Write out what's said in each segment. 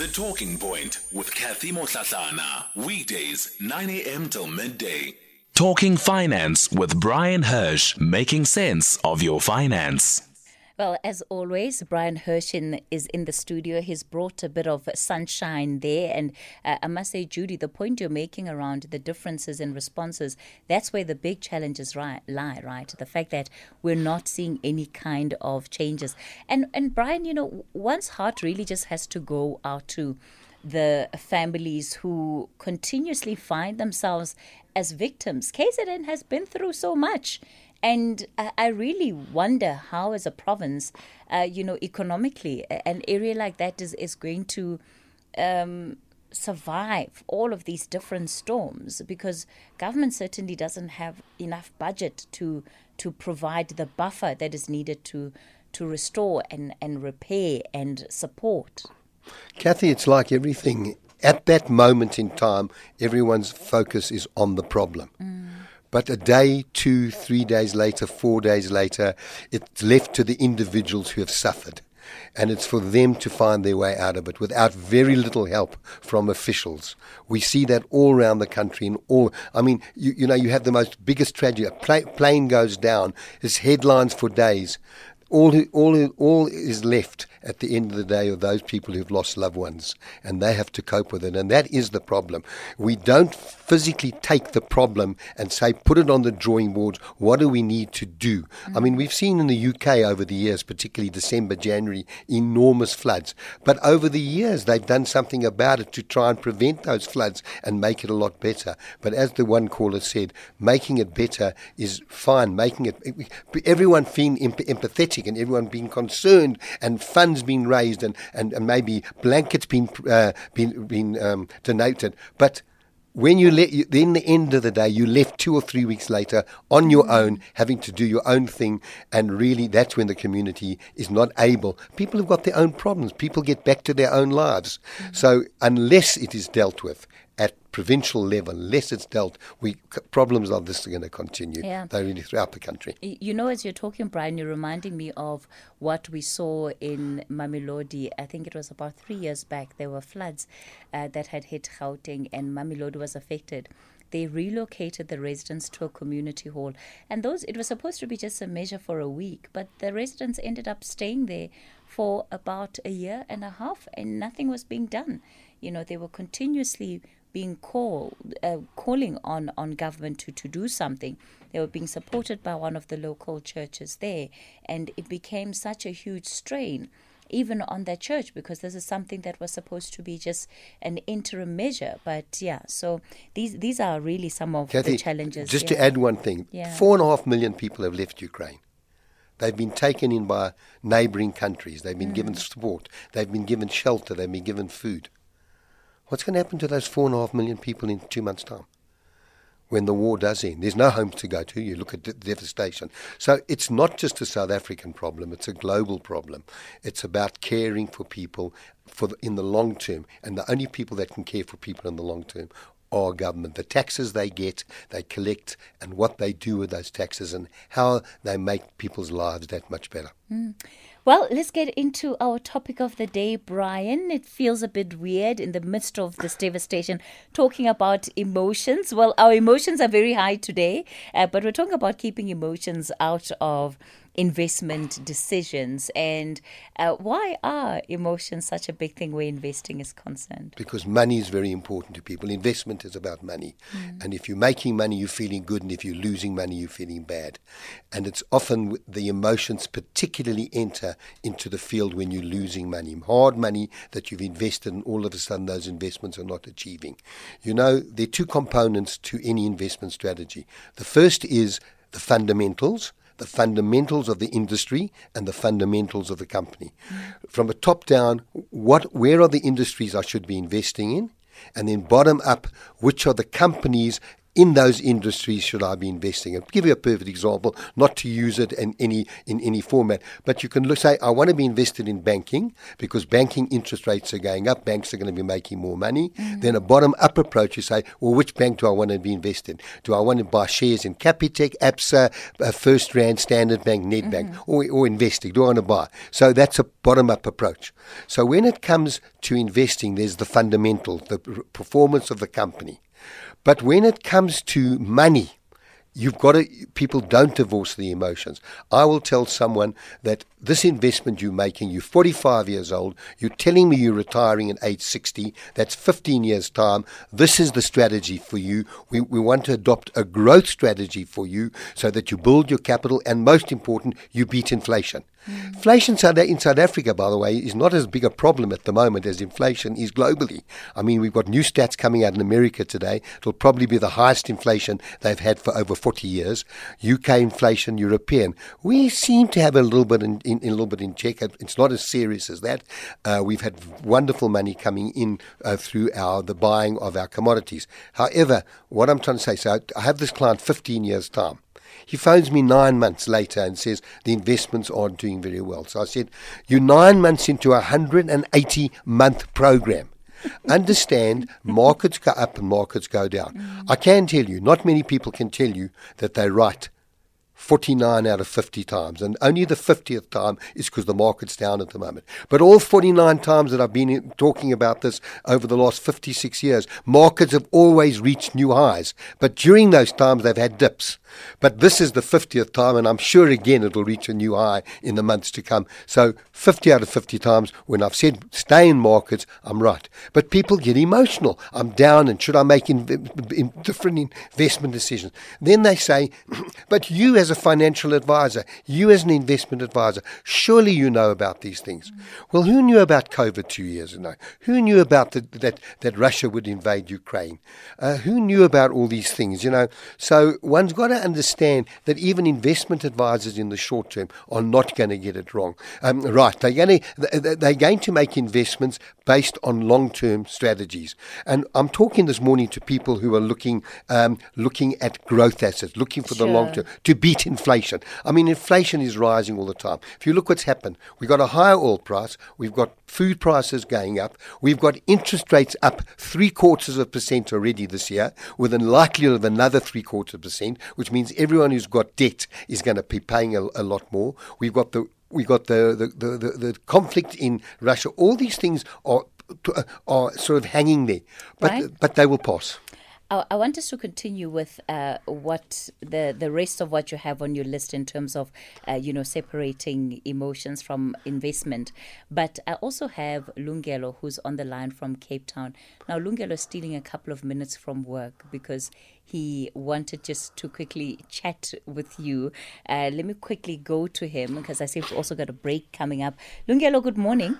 The Talking Point with Kathy Mohlahlana. Weekdays, 9 a.m. till midday. Talking Finance with Bryan Hirsch, making sense of your finance. Well, as always, Bryan Hirsch is in the studio. He's brought a bit of sunshine there. And uh, I must say, Judy, the point you're making around the differences in responses, that's where the big challenges lie, right? The fact that we're not seeing any kind of changes. And, and Bryan, you know, one's heart really just has to go out to the families who continuously find themselves as victims. KZN has been through so much. And I really wonder how, as a province, uh, you know, economically, an area like that is, is going to um, survive all of these different storms because government certainly doesn't have enough budget to to provide the buffer that is needed to to restore and, and repair and support. Kathy, it's like everything. At that moment in time, everyone's focus is on the problem. Mm. But a day, two, three days later, four days later, it's left to the individuals who have suffered. And it's for them to find their way out of it without very little help from officials. We see that all around the country. And all, I mean, you, you know, you have the most biggest tragedy. A plane goes down. It's headlines for days. All, all, all is left at the end of the day of those people who've lost loved ones, and they have to cope with it. And that is the problem. We don't physically take the problem and say, put it on the drawing board. What do we need to do? Mm-hmm. I mean, we've seen in the UK over the years, particularly December, January, enormous floods. But over the years, they've done something about it to try and prevent those floods and make it a lot better. But as the one caller said, making it better is fine. Making it, everyone feeling empathetic and everyone being concerned and funds being raised and, and, and maybe blankets being, uh, being, being um, donated. But when you let you, then the end of the day you left two or three weeks later on your own having to do your own thing and really that's when the community is not able people have got their own problems people get back to their own lives mm-hmm. so unless it is dealt with at provincial level, unless it's dealt, we problems like this are going to continue. Yeah. They're really throughout the country. You know, as you're talking, Bryan, you're reminding me of what we saw in Mamelodi. I think it was about three years back. There were floods uh, that had hit Gauteng, and Mamelodi was affected they relocated the residents to a community hall and those it was supposed to be just a measure for a week but the residents ended up staying there for about a year and a half and nothing was being done you know they were continuously being called, uh, calling on, on government to, to do something. They were being supported by one of the local churches there, and it became such a huge strain even on their church because this is something that was supposed to be just an interim measure. But yeah, so these these are really some of Kathy, the challenges. Just yeah. to add one thing, yeah. four and a half million people have left Ukraine. They've been taken in by neighboring countries. They've been mm. given support. They've been given shelter. They've been given food. What's going to happen to those four and a half million people in two months' time? When the war does end, there's no homes to go to. You look at the devastation. So it's not just a South African problem; it's a global problem. It's about caring for people for the, in the long term, and the only people that can care for people in the long term are government. The taxes they get, they collect, and what they do with those taxes, and how they make people's lives that much better. Mm. Well, let's get into our topic of the day, Bryan. It feels a bit weird in the midst of this devastation talking about emotions. Well, our emotions are very high today, uh, but we're talking about keeping emotions out of investment decisions. And uh, why are emotions such a big thing where investing is concerned? Because money is very important to people. Investment is about money. Mm. and if you're making money you're feeling good. And if you're losing money you're feeling bad. And it's often the emotions particularly enter into the field when you're losing money. Hard money that you've invested and all of a sudden those investments are not achieving. You know there are two components to any investment strategy. The first is the fundamentals the fundamentals of the industry and the fundamentals of the company. From a top down, what where are the industries I should be investing in? And then bottom up, which are the companies in those industries should I be investing? I'll give you a perfect example, not to use it in any in any format, but you can look, say, I want to be invested in banking because banking interest rates are going up, banks are going to be making more money. Mm-hmm. Then a bottom up approach, you say, well, which bank do I want to be invested in? Do I want to buy shares in Capitec, ABSA, uh, FirstRand, Standard Bank, Nedbank, mm-hmm. or, or investing? Do I want to buy? So that's a bottom up approach. So when it comes to investing, there's the fundamentals, the performance of the company. But when it comes to money, you've got to, people don't divorce the emotions. I will tell someone that this investment you're making, you're 45 years old, you're telling me you're retiring at age 60, that's 15 years' time. This is the strategy for you. We, we want to adopt a growth strategy for you so that you build your capital and, most important, you beat inflation. Inflation in South Africa, by the way, is not as big a problem at the moment as inflation is globally. I mean, we've got new stats coming out in America today. It'll probably be the highest inflation they've had for over 40 years. UK inflation, European. We seem to have a little bit in, in, in a little bit in check. It's not as serious as that. Uh, we've had wonderful money coming in uh, through our the buying of our commodities. However, what I'm trying to say, so I have this client 15 years time. He phones me nine months later and says the investments aren't doing very well. So I said, You're nine months into a 180 month program. Understand markets go up and markets go down. I can tell you, not many people can tell you that they're right 49 out of 50 times. And only the 50th time is because the market's down at the moment. But all 49 times that I've been talking about this over the last 56 years, markets have always reached new highs. But during those times, they've had dips. But this is the 50th time, and I'm sure again it'll reach a new high in the months to come. So 50 out of 50 times when I've said stay in markets, I'm right. But people get emotional. I'm down, and should I make in, in different investment decisions? Then they say, but you as a financial advisor, you as an investment advisor, surely you know about these things. Well, who knew about COVID two years ago? Who knew about the, that, that Russia would invade Ukraine? Uh, who knew about all these things, you know? So one's got to understand that even investment advisors in the short term are not going to get it wrong. Um, right, they're going to they're going to make investments based on long-term strategies, and I'm talking this morning to people who are looking um, looking at growth assets, looking for sure. the long term to beat inflation. I mean, inflation is rising all the time. If you look what's happened, we've got a higher oil price, we've got food prices going up, we've got interest rates up three quarters of a percent already this year, with a likelihood of another three quarters of a percent, which means everyone who's got debt is going to be paying a, a lot more. We've got the we got the the, the, the, the conflict in Russia. All these things are are sort of hanging there, but right. but they will pass. I, want us to continue with uh, what the the rest of what you have on your list in terms of, uh, you know, separating emotions from investment. But I also have Lungelo, who's on the line from Cape Town. Now, Lungelo is stealing a couple of minutes from work because he wanted just to quickly chat with you. Uh, let me quickly go to him because I see we've also got a break coming up. Lungelo, good morning.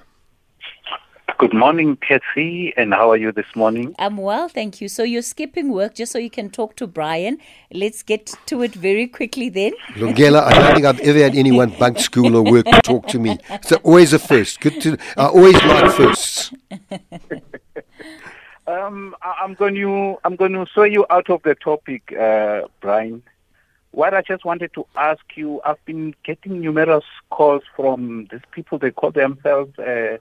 Good morning, Kathy, and how are you this morning? I'm well, thank you. So you're skipping work just so you can talk to Bryan. Let's get to it very quickly then. Lungelo, I don't think I've ever had anyone bunk school or work to talk to me. It's always a first. Good to. I always like firsts. um, I'm going to I'm going to throw you out of the topic, uh, Bryan. What I just wanted to ask you, I've been getting numerous calls from these people. They call themselves. Uh,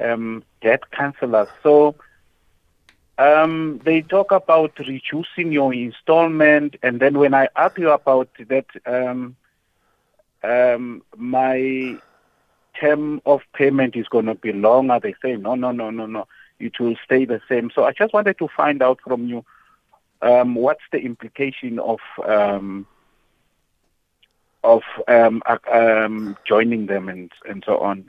um, debt counselors. So um, they talk about reducing your installment, and then when I ask you about that, um, um, my term of payment is going to be longer. They say, no, no, no, no, no, it will stay the same. So I just wanted to find out from you um, what's the implication of um, of um, um, joining them and and so on.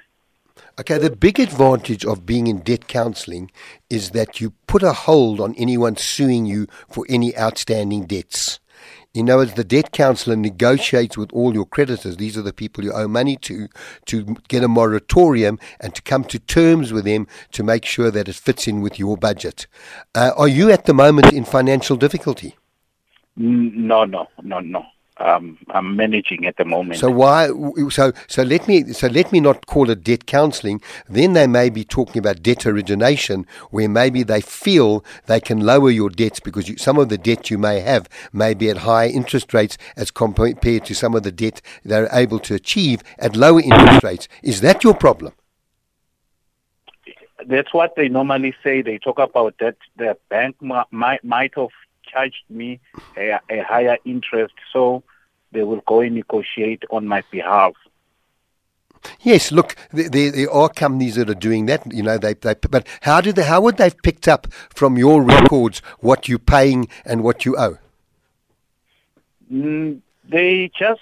Okay, the big advantage of being in debt counseling is that you put a hold on anyone suing you for any outstanding debts. In other words, the debt counselor negotiates with all your creditors. These are the people you owe money to, to get a moratorium and to come to terms with them to make sure that it fits in with your budget. Uh, are you at the moment in financial difficulty? No, no, no, no. Um, I'm managing at the moment. So why? So so let me so let me not call it debt counselling. Then they may be talking about debt origination, where maybe they feel they can lower your debts because you, some of the debt you may have may be at high interest rates as compared to some of the debt they're able to achieve at lower interest rates. Is that your problem? That's what they normally say. They talk about that the bank might might have charged me a, a higher interest, so they will go and negotiate on my behalf. Yes, look, there, there, are companies that are doing that. You know, they, they but how did they? How would they've picked up from your records what you're paying and what you owe? Mm, they just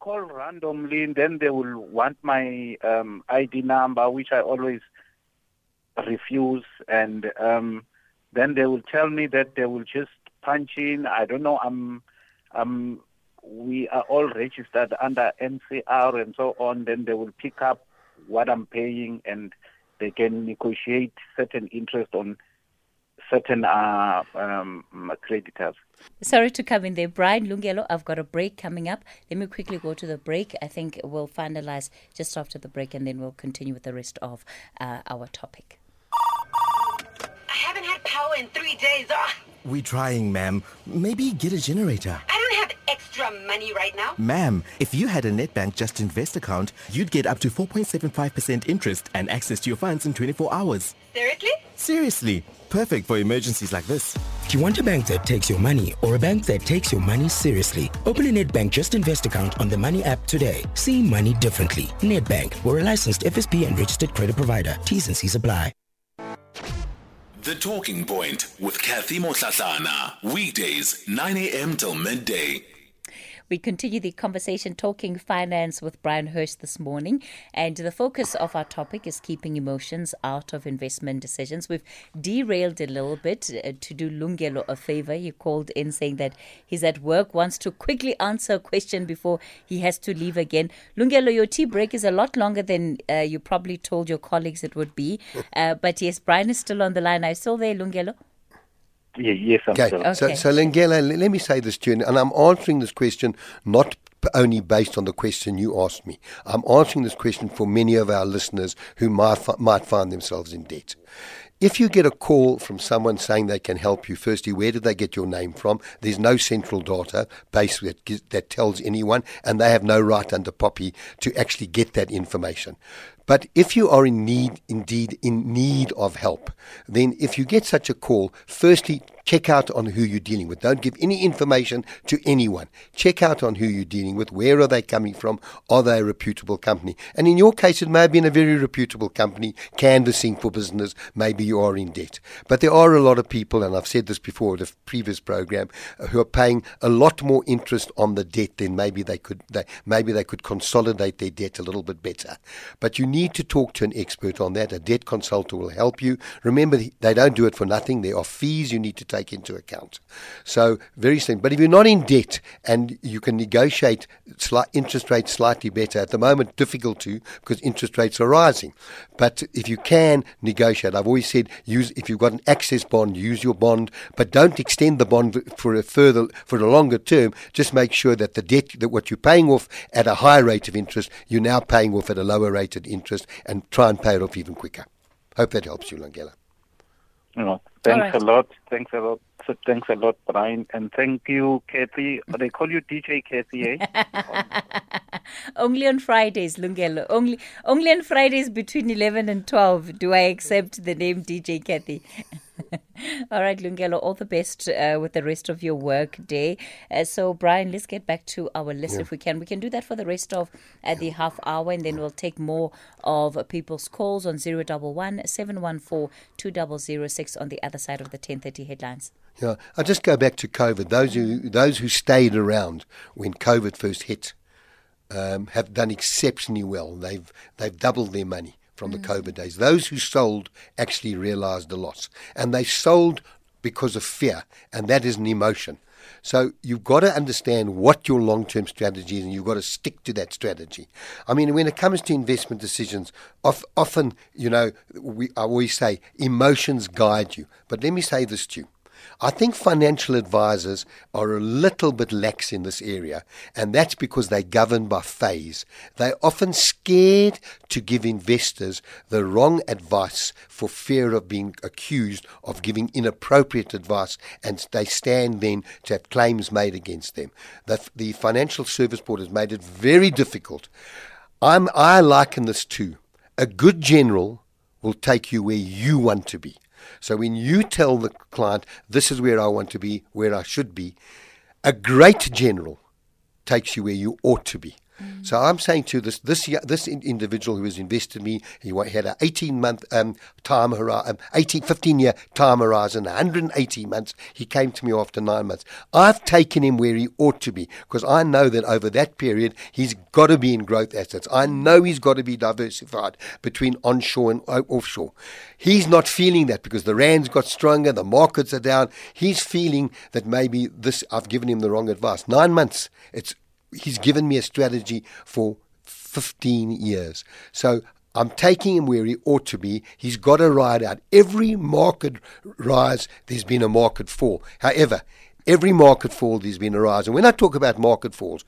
call randomly, and then they will want my um, ID number, which I always refuse, and um, then they will tell me that they will just punch in. I don't know. I'm, I'm. We are all registered under NCR and so on. Then they will pick up what I'm paying, and they can negotiate certain interest on certain uh, um, creditors. Sorry to come in there. Bryan Lungelo, I've got a break coming up. Let me quickly go to the break. I think we'll finalize just after the break and then we'll continue with the rest of uh, our topic. I haven't had power in three days. Oh. We're trying, ma'am. Maybe get a generator. I don't have extra money right now. Ma'am, if you had a Nedbank Just Invest account, you'd get up to 4.75% interest and access to your funds in 24 hours. Seriously? Seriously. Perfect for emergencies like this. Do you want a bank that takes your money or a bank that takes your money seriously? Open a Nedbank Just Invest account on the Money app today. See money differently. Nedbank, we're a licensed FSP and registered credit provider. T's and C's apply. The Talking Point with Kathy Mohlahlana. Weekdays, 9 a.m. till midday. We continue the conversation talking finance with Bryan Hirsch this morning. And the focus of our topic is keeping emotions out of investment decisions. We've derailed a little bit uh, to do Lungelo a favor. He called in saying that he's at work, wants to quickly answer a question before he has to leave again. Lungelo, your tea break is a lot longer than uh, you probably told your colleagues it would be. Uh, but yes, Bryan is still on the line. You still there, Lungelo? Yeah, yes, I'm okay. okay. So, so Lungelo, let me say this to you, and I'm answering this question not only based on the question you asked me. I'm answering this question for many of our listeners who might, might find themselves in debt. If you get a call from someone saying they can help you, firstly, where did they get your name from? There's no central data base that, that tells anyone, and they have no right under POPIA to actually get that information. But if you are in need, indeed in need of help, then if you get such a call, firstly, check out on who you're dealing with. Don't give any information to anyone. Check out on who you're dealing with. Where are they coming from? Are they a reputable company? And in your case, it may have been a very reputable company canvassing for business. Maybe you are in debt. But there are a lot of people, and I've said this before in the previous program, who are paying a lot more interest on the debt than maybe they could. They, maybe they could consolidate their debt a little bit better. But you need to talk to an expert on that. A debt consultant will help you. Remember, they don't do it for nothing. There are fees you need to take take into account. So very simple. But if you're not in debt and you can negotiate interest rates slightly better, at the moment difficult to because interest rates are rising. But if you can negotiate, I've always said use if you've got an access bond, use your bond, but don't extend the bond for a further for a longer term. Just make sure that the debt that what you're paying off at a higher rate of interest, you're now paying off at a lower rate of interest, and try and pay it off even quicker. Hope that helps you, Lungelo. No, thanks right. a lot. Thanks a lot. So thanks a lot, Bryan, and thank you, Kathy. They call you DJ Kathy, eh? only on Fridays, Lungelo. Only only on Fridays between eleven and twelve do I accept the name DJ Kathy. all right, Lungelo, all the best uh, with the rest of your work day. Uh, so, Bryan, let's get back to our list yeah. if we can. We can do that for the rest of uh, the half hour, and then we'll take more of people's calls on 011 714 2006 on the other side of the 1030 headlines. Yeah, I'll just go back to COVID. Those who those who stayed around when COVID first hit um, have done exceptionally well. They've they've doubled their money from the mm. COVID days. Those who sold actually realized a loss. And they sold because of fear, and that is an emotion. So you've got to understand what your long term strategy is, and you've got to stick to that strategy. I mean, when it comes to investment decisions, often, you know, we, I always say emotions guide you. But let me say this to you I think financial advisors are a little bit lax in this area, and that's because they're governed by FAIS. They're often scared to give investors the wrong advice for fear of being accused of giving inappropriate advice, and they stand then to have claims made against them. The, the Financial Service Board has made it very difficult. I'm, I liken this to a good general will take you where you want to be. So when you tell the client, this is where I want to be, where I should be, a great general takes you where you ought to be. So I'm saying to this this this individual who has invested in me, he had an 18 month um, time horizon, um, 18, 15 year time horizon, 180 months. He came to me after nine months. I've taken him where he ought to be because I know that over that period he's got to be in growth assets. I know he's got to be diversified between onshore and offshore. He's not feeling that because the rand's got stronger, the markets are down. He's feeling that maybe this I've given him the wrong advice. Nine months. It's he's given me a strategy for 15 years. So I'm taking him where he ought to be. He's got to ride out. Every market rise, there's been a market fall. However, every market fall, there's been a rise. And when I talk about market falls,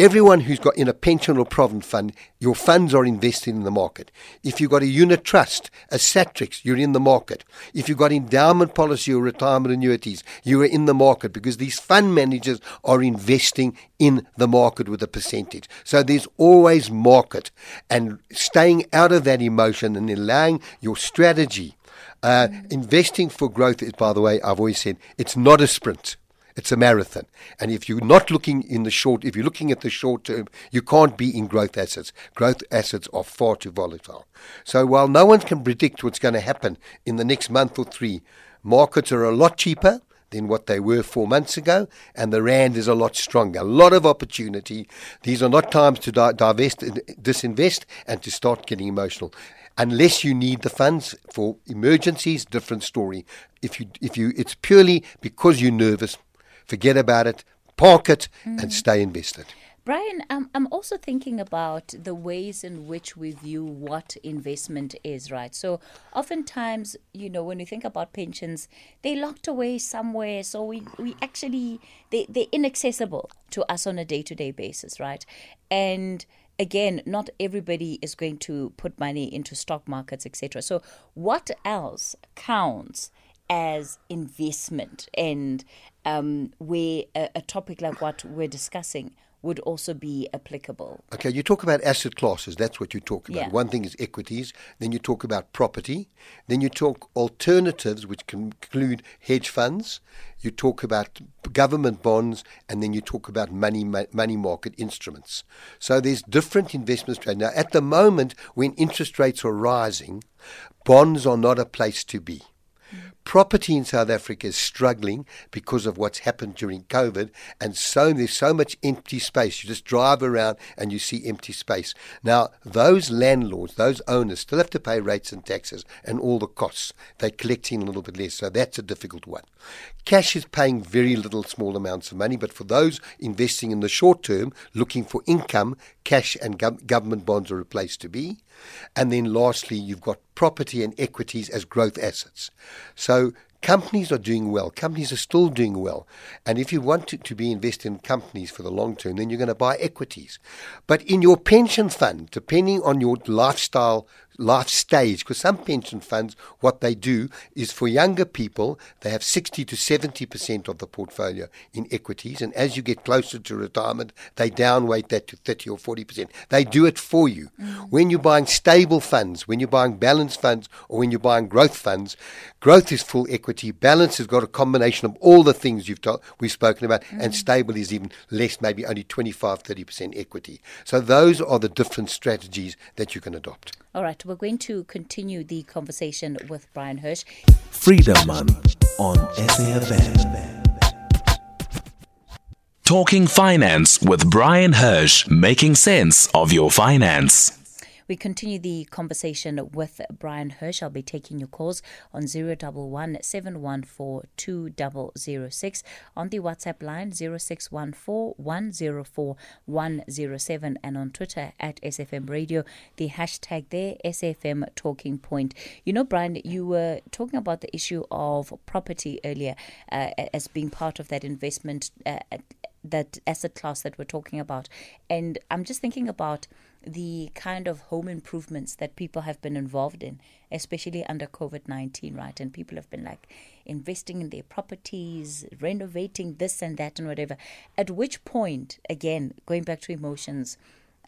Everyone who's got in a pension or provident fund, your funds are invested in the market. If you've got a unit trust, a Satrix, you're in the market. If you've got endowment policy or retirement annuities, you are in the market because these fund managers are investing in the market with a percentage. So there's always market and staying out of that emotion and allowing your strategy. Uh, investing for growth is, by the way, I've always said, it's not a sprint. It's a marathon. And if you're not looking in the short, if you're looking at the short term, you can't be in growth assets. Growth assets are far too volatile. So while no one can predict what's going to happen in the next month or three, markets are a lot cheaper than what they were four months ago, and the rand is a lot stronger. A lot of opportunity. These are not times to divest, disinvest, and to start getting emotional. Unless you need the funds for emergencies, different story. If you, if you, it's purely because you're nervous forget about it, park it, mm. and stay invested. Bryan, um, I'm also thinking about the ways in which we view what investment is, right? So, oftentimes, you know, when we think about pensions, they're locked away somewhere. So, we, we actually, they, they're inaccessible to us on a day to day basis, right? And again, not everybody is going to put money into stock markets, etc. So, what else counts as investment and um, where a, a topic like what we're discussing would also be applicable. Okay, you talk about asset classes. That's what you talk about. Yeah. One thing is equities. Then you talk about property. Then you talk alternatives, which can include hedge funds. You talk about government bonds, and then you talk about money money market instruments. So there's different investment strategies. Now, at the moment, when interest rates are rising, bonds are not a place to be. Property in South Africa is struggling because of what's happened during COVID, and so there's so much empty space. You just drive around and you see empty space. Now, those landlords, those owners, still have to pay rates and taxes and all the costs. They're collecting a little bit less, so that's a difficult one. Cash is paying very little, small amounts of money, but for those investing in the short term, looking for income, cash and gov- government bonds are a place to be. And then lastly, you've got property and equities as growth assets. So companies are doing well. Companies are still doing well. And if you want to, to, be invested in companies for the long term, then you're going to buy equities. But in your pension fund, depending on your lifestyle life stage because some pension funds what they do is for younger people they have 60 to 70% of the portfolio in equities and as you get closer to retirement they downweight that to 30 or 40% they do it for you. Mm. when you're buying stable funds when you're buying balanced funds or when you're buying growth funds growth is full equity. Balance has got a combination of all the things you've told, we've spoken about mm. and stable is even less maybe only 25 30% equity. So those are the different strategies that you can adopt. All right, we're going to continue the conversation with Bryan Hirsch. Freedom Month on SAFM. Talking finance with Bryan Hirsch, making sense of your finance. We continue the conversation with Bryan Hirsch. I'll be taking your calls on 011 714 on the WhatsApp line 0614 104 107 and on Twitter at SFM Radio. The hashtag there, SFM Talking Point. You know, Bryan, you were talking about the issue of property earlier uh, as being part of that investment, uh, that asset class that we're talking about. And I'm just thinking about the kind of home improvements that people have been involved in, especially under COVID 19, right? And people have been like investing in their properties, renovating this and that and whatever. At which point, again, going back to emotions,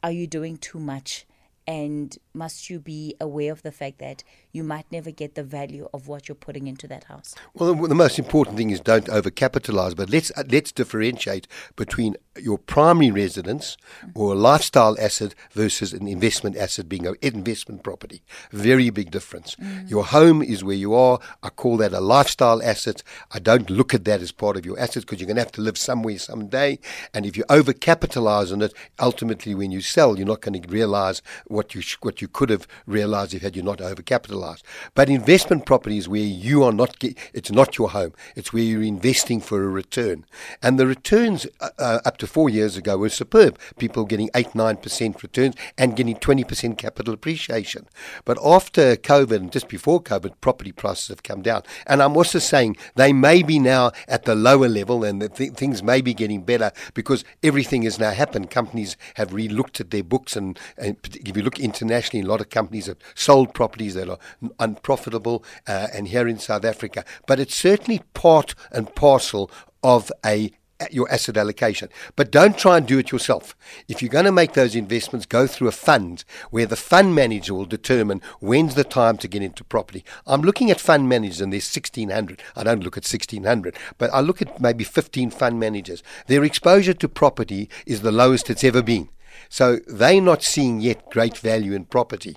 are you doing too much? And must you be aware of the fact that you might never get the value of what you're putting into that house? Well, the most important thing is don't overcapitalize. But let's uh, let's differentiate between your primary residence or a lifestyle asset versus an investment asset being an investment property. Very big difference. Mm. Your home is where you are. I call that a lifestyle asset. I don't look at that as part of your assets because you're going to have to live somewhere someday. And if you overcapitalize on it, ultimately when you sell, you're not going to realize what you what you could have realized if had you not overcapitalized. But investment property is where you are not. It's not your home. It's where you're investing for a return, and the returns uh, uh, up to four years ago were superb. People getting eight nine percent returns and getting twenty percent capital appreciation. But after COVID and just before COVID, property prices have come down, and I'm also saying they may be now at the lower level, and th- things may be getting better because everything has now happened. Companies have re-looked at their books, and, and if you look internationally, a lot of companies have sold properties that are unprofitable, uh, and here in South Africa. But it's certainly part and parcel of a your asset allocation. But don't try and do it yourself. If you're going to make those investments, go through a fund where the fund manager will determine when's the time to get into property. I'm looking at fund managers and there's 1600. I don't look at 1600, but I look at maybe 15 fund managers. Their exposure to property is the lowest it's ever been. So they're not seeing yet great value in property.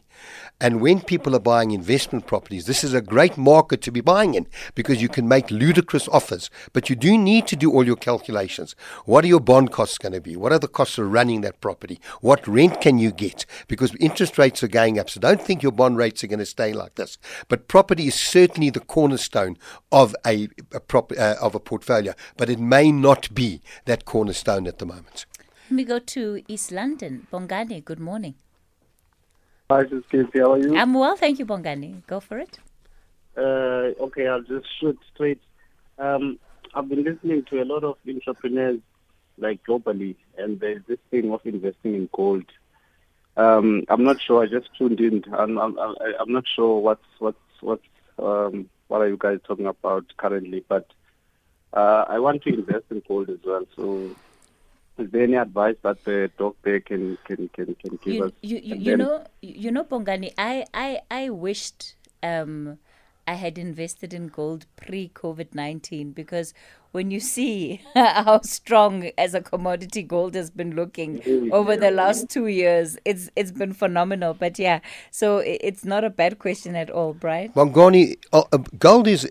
And when people are buying investment properties, this is a great market to be buying in because you can make ludicrous offers. But you do need to do all your calculations. What are your bond costs going to be? What are the costs of running that property? What rent can you get? Because interest rates are going up. So don't think your bond rates are going to stay like this. But property is certainly the cornerstone of a, a prop, uh, of a portfolio, but it may not be that cornerstone at the moment. Let me go to East London. Bongani, good morning. Hi, this is Casey. How are you? I'm well, thank you, Bongani. Go for it. Uh, okay, I'll just shoot straight. Um, I've been listening to a lot of entrepreneurs, like globally, and there's this thing of investing in gold. Um, I'm not sure. I just tuned in. I'm, I'm, I'm not sure what's what's what's um, what are you guys talking about currently, but uh, I want to invest in gold as well. So is there any advice that the doctor can can can, can give you, us? You you, you know you know Bongani, I I I wished um I had invested in gold pre COVID nineteen because when you see how strong as a commodity gold has been looking over the last two years, it's it's been phenomenal. But yeah, so it's not a bad question at all, Bryan. Bongani, uh, uh, gold is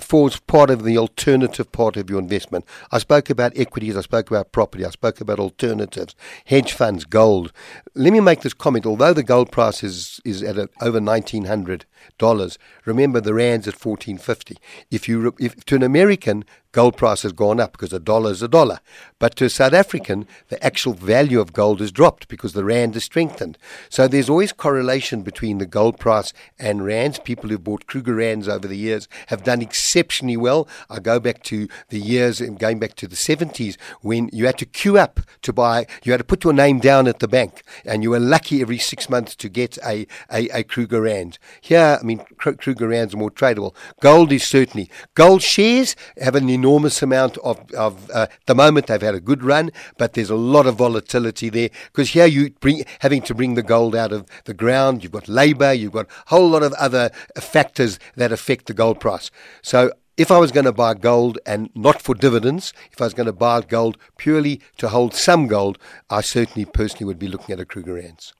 forms part of the alternative part of your investment. I spoke about equities, I spoke about property, I spoke about alternatives, hedge funds, gold. Let me make this comment. Although the gold price is is at a, over nineteen hundred dollars, remember the rand's at fourteen fifty. If you if to an American gold price has gone up because a dollar is a dollar. But to a South African, the actual value of gold has dropped because the rand has strengthened. So there's always correlation between the gold price and rands. People who've bought Kruger rands over the years have done exceptionally well. I go back to the years and going back to the 70s when you had to queue up to buy, you had to put your name down at the bank and you were lucky every six months to get a, a, a Kruger rand. Here, I mean, Kruger rands are more tradable. Gold is certainly. Gold shares have an enormous amount of, of uh, the moment they've had a good run, but there's a lot of volatility there because here you bring having to bring the gold out of the ground. You've got labour, you've got a whole lot of other factors that affect the gold price. So if I was going to buy gold and not for dividends, if I was going to buy gold purely to hold some gold, I certainly personally would be looking at a Kruger Rands.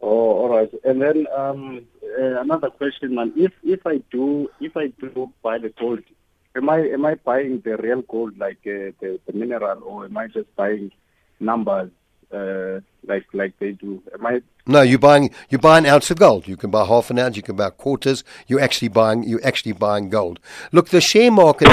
Oh, all right. And then um, uh, another question, man. If if I do if I do buy the gold, am I am I buying the real gold like uh, the, the mineral, or am I just buying numbers? Uh, like like they do. Am I? No, you're buying you buy an ounce of gold. You can buy half an ounce. You can buy quarters. You're actually buying you actually buying gold. Look, the share market,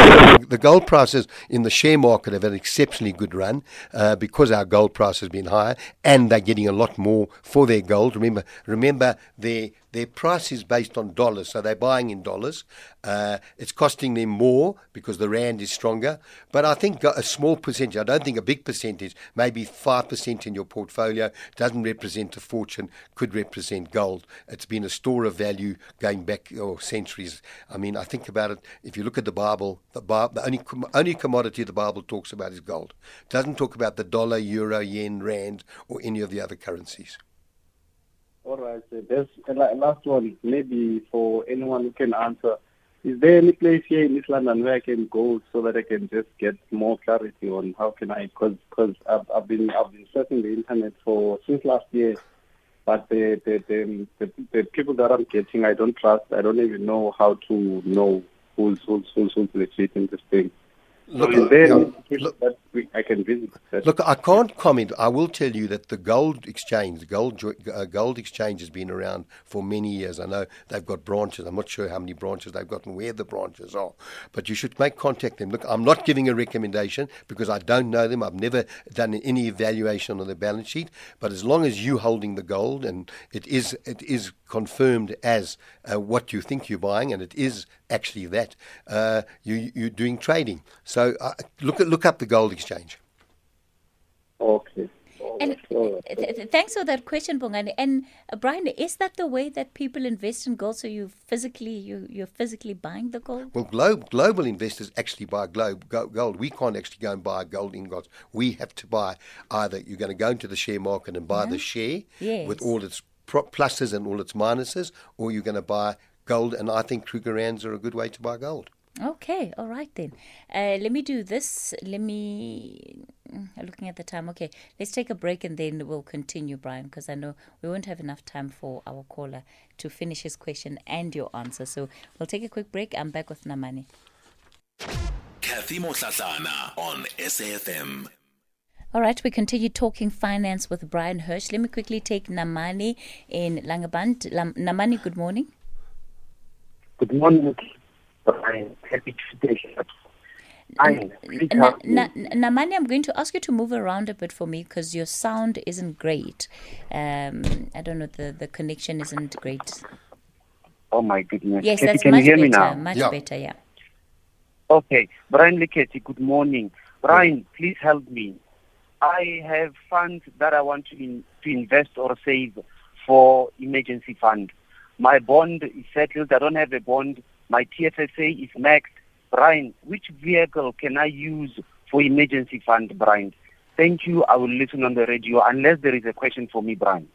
the gold prices in the share market have had an exceptionally good run uh, because our gold price has been higher, and they're getting a lot more for their gold. Remember, remember their their price is based on dollars, so they're buying in dollars. Uh, it's costing them more because the rand is stronger. But I think a small percentage, I don't think a big percentage, maybe 5% in your portfolio, doesn't represent a fortune, could represent gold. It's been a store of value going back oh, centuries. I mean, I think about it, if you look at the Bible, the, the only, only commodity the Bible talks about is gold. It doesn't talk about the dollar, euro, yen, rand, or any of the other currencies. All right. There's a last one, maybe for anyone who can answer. Is there any place here in East London where I can go so that I can just get more clarity on how can I? Because because I've, I've been I've been surfing the internet for since last year, but the the, the the the people that I'm getting I don't trust. I don't even know how to know who's who's who's, who's legit in this thing. Look, so there yeah, look, that we, I can visit? Look, I can't comment. I will tell you that the gold exchange, the gold uh, gold exchange, has been around for many years. I know they've got branches. I'm not sure how many branches they've got and where the branches are, but you should make contact them. Look, I'm not giving a recommendation because I don't know them. I've never done any evaluation on the balance sheet. But as long as you're holding the gold and it is it is confirmed as uh, what you think you're buying, and it is actually that uh, you, you're doing trading. So uh, look at look up the gold exchange. Okay. And th- th- thanks for that question, Bongani. And uh, Bryan, is that the way that people invest in gold? So you physically you you're physically buying the gold? Well, glo- global investors actually buy globe gold. We can't actually go and buy gold ingots. We have to buy either you're going to go into the share market and buy yeah. the share yes. with all its pluses and all its minuses, or you're going to buy gold. And I think Krugerrands are a good way to buy gold. Okay, all right then. Uh, let me do this. Let me. Mm, looking at the time, okay, let's take a break and then we'll continue, Bryan, because I know we won't have enough time for our caller to finish his question and your answer. So we'll take a quick break. I'm back with Namani. Kathy Mohlahlana on SAFM. All right, we continue talking finance with Bryan Hirsch. Let me quickly take Namani in Langebaan. Namani, good morning. Good morning. I'm happy to take it. Namani, I'm going to ask you to move around a bit for me because your sound isn't great. Um, I don't know, the, the connection isn't great. Oh my goodness. Yes, Kathy, that's can much you hear better. Me now? Much yeah. better, yeah. Okay. Bryan Liketi, good morning. Bryan, please help me. I have funds that I want to, in, to invest or save for emergency fund. My bond is settled. I don't have a bond. My TFSA is maxed. Bryan, which vehicle can I use for emergency fund, Bryan? Thank you. I will listen on the radio unless there is a question for me, Bryan.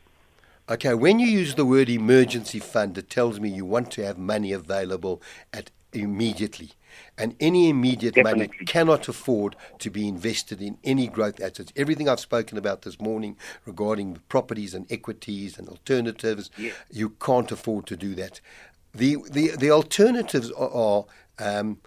Okay, when you use the word emergency fund, it tells me you want to have money available at immediately. And any immediate Definitely. money cannot afford to be invested in any growth assets. Everything I've spoken about this morning regarding properties and equities and alternatives, Yes. you can't afford to do that. The the the alternatives are, um,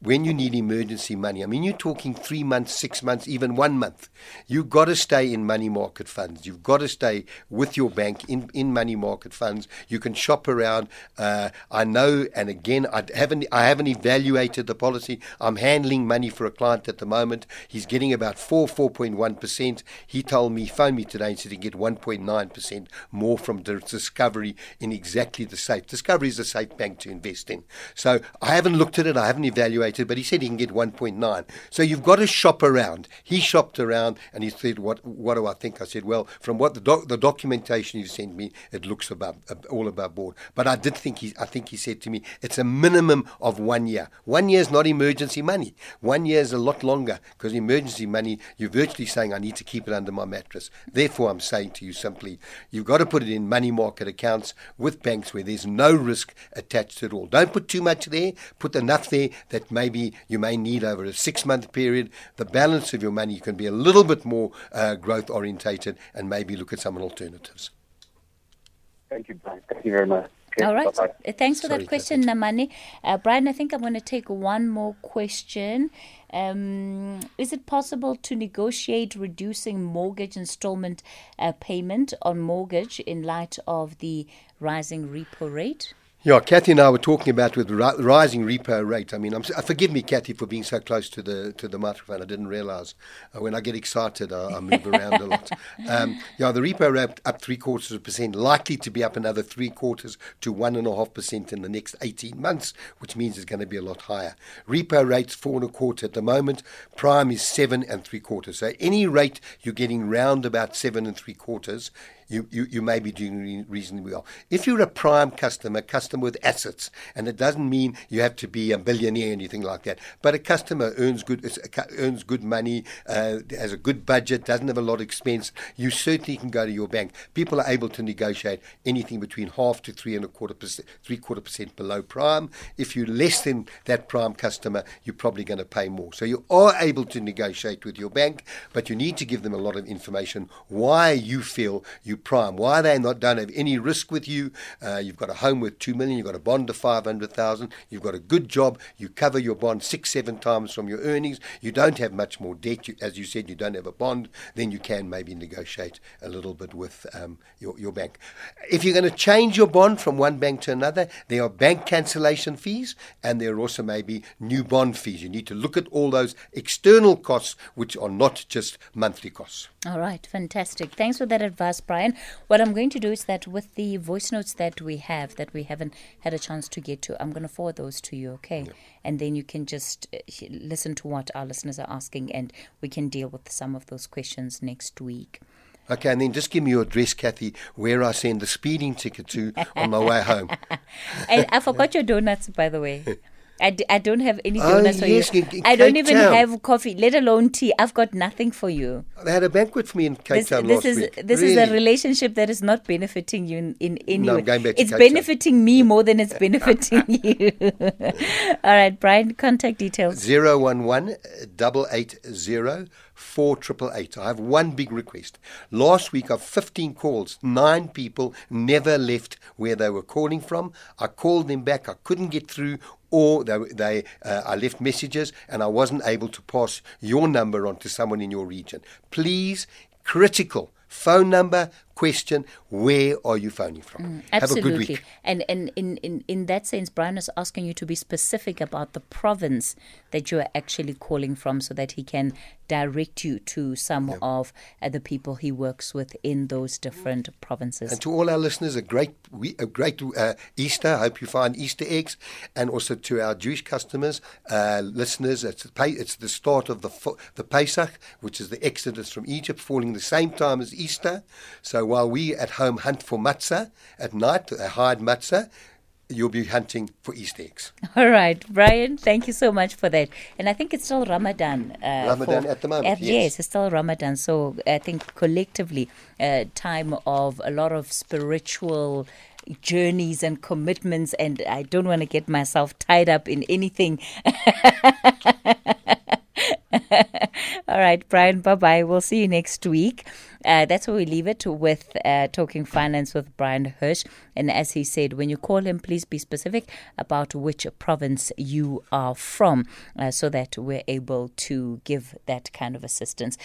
when you need emergency money. I mean, you're talking three months, six months, even one month. You've got to stay in money market funds. You've got to stay with your bank in, in money market funds. You can shop around. Uh, I know, and again, I haven't I haven't evaluated the policy. I'm handling money for a client at the moment. He's getting about four, four point one percent. He told me, phoned me today and said he get one point nine percent more from Discovery in exactly the safe. Discovery is a safe bank to invest in. So I haven't looked at it. I haven't evaluated but he said he can get 1.9. So you've got to shop around. He shopped around and he said, "What? What do I think?" I said, "Well, from what the doc, the documentation you sent me, it looks above all above board." But I did think he, I think he said to me, "It's a minimum of one year. One year is not emergency money. One year is a lot longer because emergency money, you're virtually saying, I need to keep it under my mattress. Therefore, I'm saying to you simply, you've got to put it in money market accounts with banks where there's no risk attached at all. Don't put too much there. Put enough there that maybe you may need over a six month period. The balance of your money you can be a little bit more uh, growth orientated and maybe look at some alternatives. Thank you, Bryan. Thank you very much. Okay. All right. Bye-bye. Uh, Thanks for Sorry, that question, Namani. Uh, Bryan, I think I'm going to take one more question. Um, is it possible to negotiate reducing mortgage installment uh, payment on mortgage in light of the rising repo rate? Yeah, Kathy and I were talking about with ri- rising repo rate. I mean, I'm, uh, forgive me, Kathy, for being so close to the to the microphone. I didn't realise. Uh, when I get excited, I, I move around a lot. Um, yeah, the repo rate up three quarters of a percent, likely to be up another three quarters to one and a half percent in the next 18 months, which means it's going to be a lot higher. Repo rate's four and a quarter at the moment. Prime is seven and three quarters. So any rate you're getting round about seven and three quarters you, you, you may be doing reasonably well. If you're a prime customer, customer with assets, and it doesn't mean you have to be a billionaire or anything like that, but a customer earns good earns good money, uh, has a good budget, doesn't have a lot of expense, you certainly can go to your bank. People are able to negotiate anything between half to three and a quarter percent, three quarter percent below prime. If you're less than that prime customer, you're probably going to pay more. So you are able to negotiate with your bank, but you need to give them a lot of information why you feel you prime, why they not don't have any risk with you. Uh, you've got a home worth two million, you've got a bond of five hundred thousand, you've got a good job, you cover your bond six, seven times from your earnings, you don't have much more debt. You, as you said, you don't have a bond, then you can maybe negotiate a little bit with um, your, your bank. If you're going to change your bond from one bank to another, there are bank cancellation fees and there are also maybe new bond fees. You need to look at all those external costs, which are not just monthly costs. All right, fantastic. Thanks for that advice, Bryan. What I'm going to do is that with the voice notes that we have that we haven't had a chance to get to, I'm going to forward those to you, okay? And then you can just uh, listen to what our listeners are asking and we can deal with some of those questions next week. Okay, and then just give me your address, Kathy, where I send the speeding ticket to on my way home. and I forgot your donuts, by the way. I, d- I don't have any Oh, donuts for yes, you. in- in I don't even Town. have coffee, let alone tea. I've got nothing for you. They had a banquet for me in Cape this, Town this last is week. this is a relationship that is not benefiting you in, in any No, way. I'm going back to it's Cape Town. benefiting me more than it's benefiting you. All right, Bryan, contact details. Zero one one double eight zero four triple eight. I have one big request. Last week, I've 15 calls. Nine people never left where they were calling from. I called them back. I couldn't get through, or they, they uh, I left messages, and I wasn't able to pass your number on to someone in your region. Please, critical phone number question. Where are you phoning from? Have a good Absolutely. week. And and in, in, in that sense, Bryan is asking you to be specific about the province that you are actually calling from so that he can direct you to some of uh, the people he works with in those different provinces. And to all our listeners, a great we- a great uh, Easter. I hope you find Easter eggs, and also to our Jewish customers, uh, listeners. It's the, it's the start of the the Pesach, which is the Exodus from Egypt, falling the same time as Easter. So while we at home hunt for matzah at night, uh, hide matzah, you'll be hunting for Easter eggs. All right, Bryan, thank you so much for that. And I think it's still Ramadan. Uh, Ramadan for- at the moment, uh, yes. it's still Ramadan. So I think collectively, a time of a lot of spiritual journeys and commitments. And I don't want to get myself tied up in anything. All right, Bryan, bye bye. We'll see you next week. Uh, that's where we leave it with uh, Talking Finance with Bryan Hirsch. And as he said, when you call him, please be specific about which province you are from uh, so that we're able to give that kind of assistance.